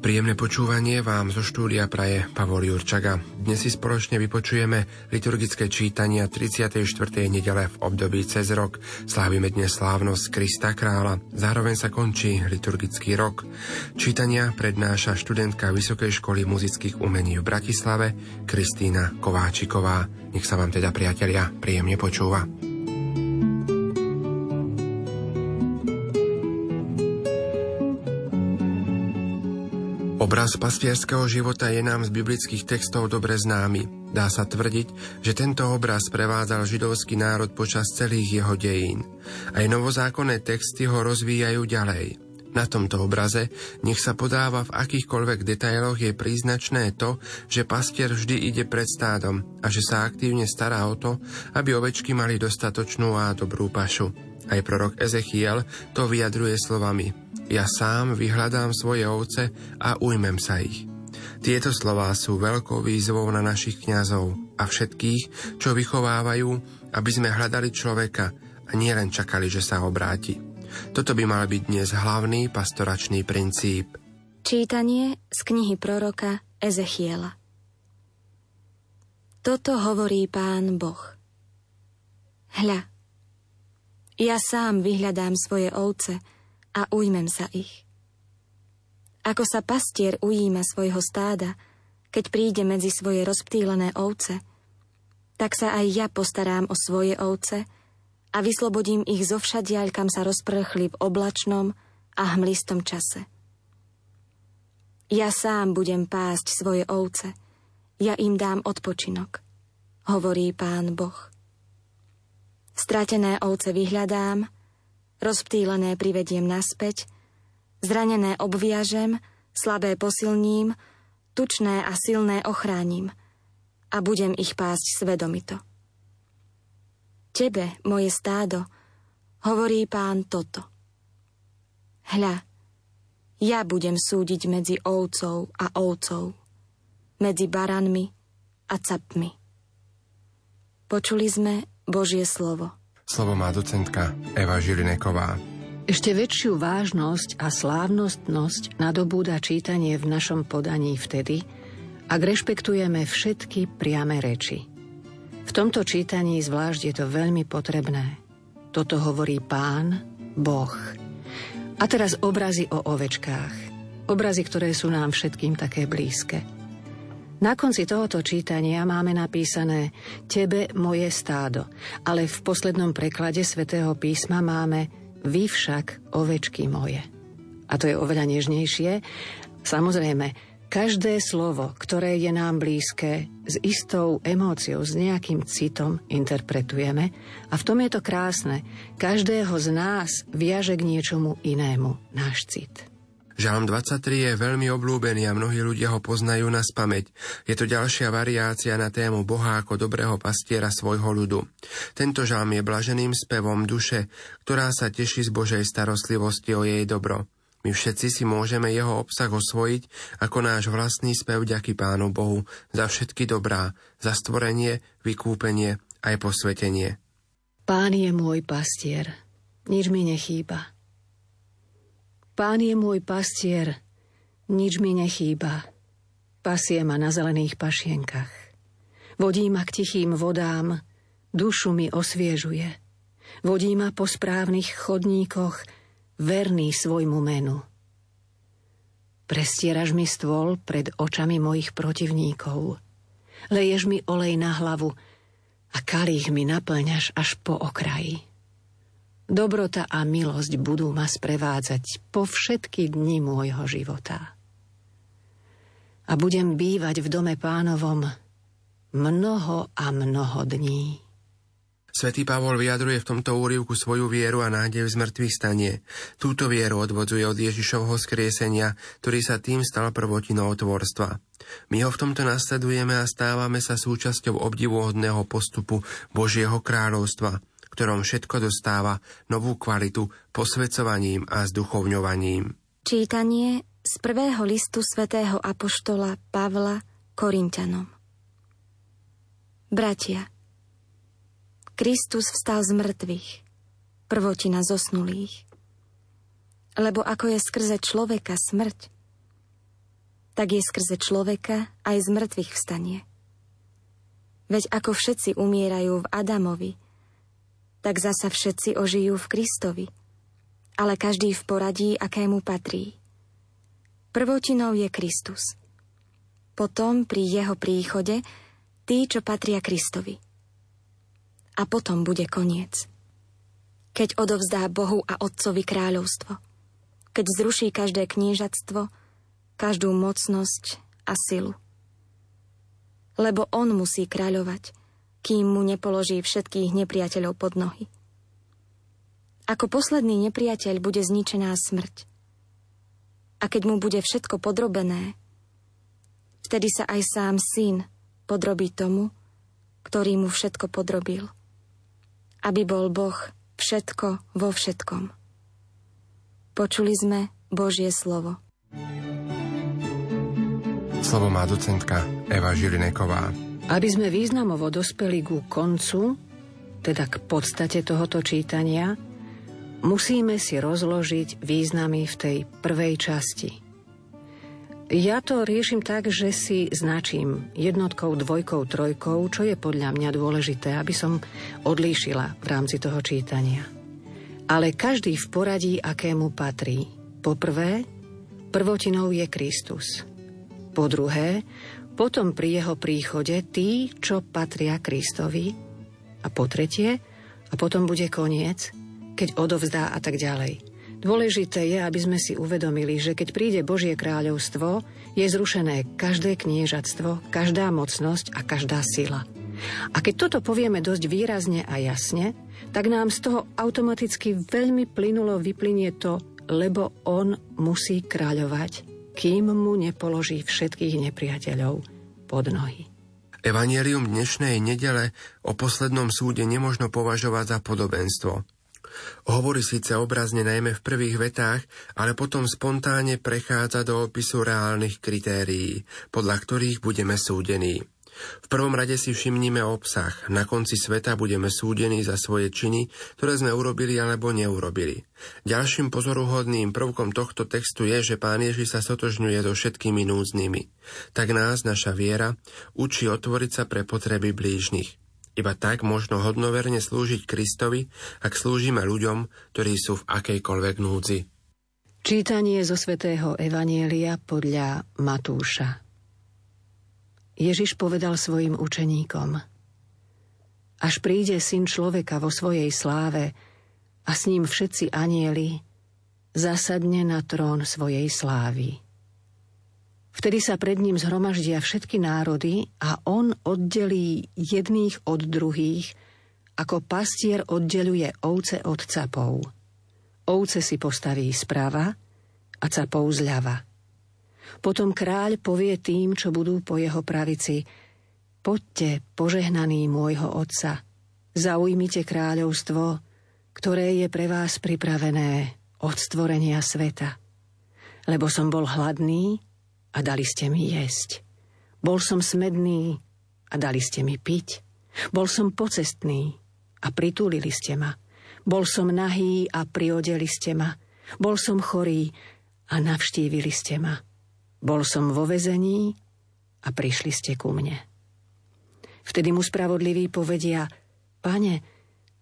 Príjemné počúvanie vám zo štúdia praje Pavol Jurčaga. Dnes si spoločne vypočujeme liturgické čítania 34. nedele v období cez rok. Slávime dnes slávnosť Krista kráľa. Zároveň sa končí liturgický rok. Čítania prednáša študentka Vysokej školy muzických umení v Bratislave Kristýna Kováčiková. Nech sa vám teda, priatelia, príjemne počúva. Obraz pastierského života je nám z biblických textov dobre známy. Dá sa tvrdiť, že tento obraz prevádzal židovský národ počas celých jeho dejín. Aj novozákonné texty ho rozvíjajú ďalej. Na tomto obraze, nech sa podáva v akýchkoľvek detailoch, je príznačné to, že pastier vždy ide pred stádom a že sa aktívne stará o to, aby ovečky mali dostatočnú a dobrú pašu. Aj prorok Ezechiel to vyjadruje slovami ja sám vyhľadám svoje ovce a ujmem sa ich. Tieto slová sú veľkou výzvou na našich kňazov a všetkých, čo vychovávajú, aby sme hľadali človeka a nielen čakali, že sa obráti. Toto by mal byť dnes hlavný pastoračný princíp. Čítanie z knihy proroka Ezechiela Toto hovorí pán Boh. Hľa, ja sám vyhľadám svoje ovce, a ujmem sa ich. Ako sa pastier ujíma svojho stáda, keď príde medzi svoje rozptýlené ovce, tak sa aj ja postarám o svoje ovce a vyslobodím ich zo všadiaľ, kam sa rozprchli v oblačnom a hmlistom čase. Ja sám budem pásť svoje ovce, ja im dám odpočinok, hovorí pán Boh. Stratené ovce vyhľadám rozptýlené privediem naspäť, zranené obviažem, slabé posilním, tučné a silné ochránim a budem ich pásť svedomito. Tebe, moje stádo, hovorí pán toto. Hľa, ja budem súdiť medzi ovcov a ovcov, medzi baranmi a capmi. Počuli sme Božie slovo. Slovo má docentka Eva Žilineková. Ešte väčšiu vážnosť a slávnostnosť nadobúda čítanie v našom podaní vtedy, ak rešpektujeme všetky priame reči. V tomto čítaní zvlášť je to veľmi potrebné. Toto hovorí pán, Boh. A teraz obrazy o ovečkách. Obrazy, ktoré sú nám všetkým také blízke. Na konci tohoto čítania máme napísané Tebe moje stádo, ale v poslednom preklade svätého písma máme Vy však ovečky moje. A to je oveľa nežnejšie. Samozrejme, každé slovo, ktoré je nám blízke, s istou emóciou, s nejakým citom interpretujeme a v tom je to krásne. Každého z nás viaže k niečomu inému náš cit. Žalm 23 je veľmi oblúbený a mnohí ľudia ho poznajú na spameť. Je to ďalšia variácia na tému Boha ako dobrého pastiera svojho ľudu. Tento žalm je blaženým spevom duše, ktorá sa teší z Božej starostlivosti o jej dobro. My všetci si môžeme jeho obsah osvojiť ako náš vlastný spev ďaky Pánu Bohu za všetky dobrá, za stvorenie, vykúpenie aj posvetenie. Pán je môj pastier, nič mi nechýba. Pán je môj pastier, nič mi nechýba. Pasie ma na zelených pašienkach. Vodí ma k tichým vodám, dušu mi osviežuje. Vodí ma po správnych chodníkoch, verný svojmu menu. Prestieraš mi stôl pred očami mojich protivníkov. Leješ mi olej na hlavu a kalých mi naplňaš až po okraji. Dobrota a milosť budú ma sprevádzať po všetky dni môjho života. A budem bývať v dome pánovom mnoho a mnoho dní. Svetý Pavol vyjadruje v tomto úrivku svoju vieru a nádej v zmrtvých stanie. Túto vieru odvodzuje od Ježišovho skriesenia, ktorý sa tým stal prvotinou tvorstva. My ho v tomto nasledujeme a stávame sa súčasťou obdivuhodného postupu Božieho kráľovstva – ktorom všetko dostáva novú kvalitu posvedcovaním a zduchovňovaním. Čítanie z prvého listu svätého Apoštola Pavla Korintianom Bratia, Kristus vstal z mŕtvych, prvotina zosnulých. Lebo ako je skrze človeka smrť, tak je skrze človeka aj z mŕtvych vstanie. Veď ako všetci umierajú v Adamovi, tak zasa všetci ožijú v Kristovi, ale každý v poradí, akému patrí. Prvotinou je Kristus. Potom pri jeho príchode tí, čo patria Kristovi. A potom bude koniec. Keď odovzdá Bohu a Otcovi kráľovstvo. Keď zruší každé kniežatstvo, každú mocnosť a silu lebo on musí kráľovať, kým mu nepoloží všetkých nepriateľov pod nohy. Ako posledný nepriateľ bude zničená smrť. A keď mu bude všetko podrobené, vtedy sa aj sám syn podrobí tomu, ktorý mu všetko podrobil. Aby bol Boh všetko vo všetkom. Počuli sme Božie slovo. Slovo má docentka Eva Žilineková. Aby sme významovo dospeli ku koncu, teda k podstate tohoto čítania, musíme si rozložiť významy v tej prvej časti. Ja to riešim tak, že si značím jednotkou, dvojkou, trojkou, čo je podľa mňa dôležité, aby som odlíšila v rámci toho čítania. Ale každý v poradí, akému patrí. Poprvé, prvotinou je Kristus. Po druhé, potom pri jeho príchode tí, čo patria Kristovi. A po tretie, a potom bude koniec, keď odovzdá a tak ďalej. Dôležité je, aby sme si uvedomili, že keď príde Božie kráľovstvo, je zrušené každé kniežatstvo, každá mocnosť a každá sila. A keď toto povieme dosť výrazne a jasne, tak nám z toho automaticky veľmi plynulo vyplynie to, lebo on musí kráľovať kým mu nepoloží všetkých nepriateľov pod nohy. Evangelium dnešnej nedele o poslednom súde nemožno považovať za podobenstvo. Hovorí síce obrazne najmä v prvých vetách, ale potom spontánne prechádza do opisu reálnych kritérií, podľa ktorých budeme súdení. V prvom rade si všimnime obsah. Na konci sveta budeme súdení za svoje činy, ktoré sme urobili alebo neurobili. Ďalším pozoruhodným prvkom tohto textu je, že Pán Ježiš sa sotožňuje so všetkými núdznymi. Tak nás, naša viera, učí otvoriť sa pre potreby blížnych. Iba tak možno hodnoverne slúžiť Kristovi, ak slúžime ľuďom, ktorí sú v akejkoľvek núdzi. Čítanie zo svätého Evanielia podľa Matúša. Ježiš povedal svojim učeníkom Až príde syn človeka vo svojej sláve a s ním všetci anieli, zasadne na trón svojej slávy. Vtedy sa pred ním zhromaždia všetky národy a on oddelí jedných od druhých, ako pastier oddeluje ovce od capov. Ovce si postaví sprava a capov zľava. Potom kráľ povie tým, čo budú po jeho pravici, poďte, požehnaný môjho otca, zaujmite kráľovstvo, ktoré je pre vás pripravené od stvorenia sveta. Lebo som bol hladný a dali ste mi jesť. Bol som smedný a dali ste mi piť. Bol som pocestný a pritúlili ste ma. Bol som nahý a priodeli ste ma. Bol som chorý a navštívili ste ma. Bol som vo vezení a prišli ste ku mne. Vtedy mu spravodliví povedia, pane,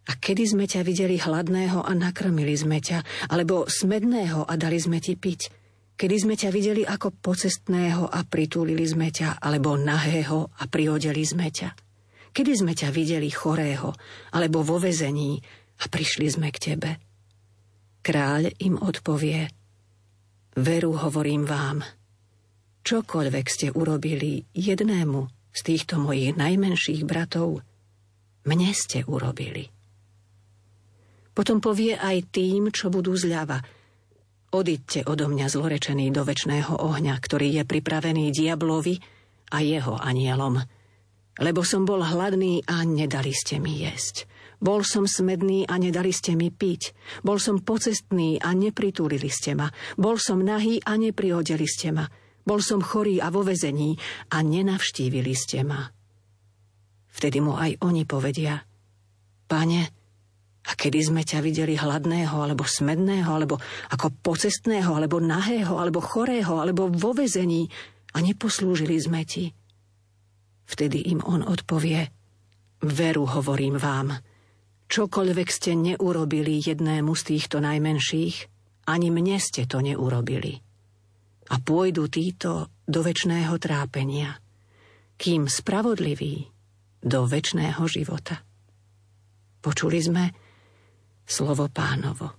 a kedy sme ťa videli hladného a nakrmili sme ťa, alebo smedného a dali sme ti piť? Kedy sme ťa videli ako pocestného a pritúlili sme ťa, alebo nahého a prihodeli sme ťa? Kedy sme ťa videli chorého, alebo vo vezení a prišli sme k tebe? Kráľ im odpovie, veru hovorím vám, čokoľvek ste urobili jednému z týchto mojich najmenších bratov, mne ste urobili. Potom povie aj tým, čo budú zľava. Odiďte odo mňa zlorečený do väčšného ohňa, ktorý je pripravený diablovi a jeho anielom. Lebo som bol hladný a nedali ste mi jesť. Bol som smedný a nedali ste mi piť. Bol som pocestný a nepritúlili ste ma. Bol som nahý a neprihodili ste ma. Bol som chorý a vo vezení a nenavštívili ste ma. Vtedy mu aj oni povedia, Pane, a kedy sme ťa videli hladného, alebo smedného, alebo ako pocestného, alebo nahého, alebo chorého, alebo vo vezení a neposlúžili sme ti. Vtedy im on odpovie, veru hovorím vám, čokoľvek ste neurobili jednému z týchto najmenších, ani mne ste to neurobili. A pôjdu títo do väčšného trápenia, kým spravodliví do väčšného života. Počuli sme, slovo pánovo.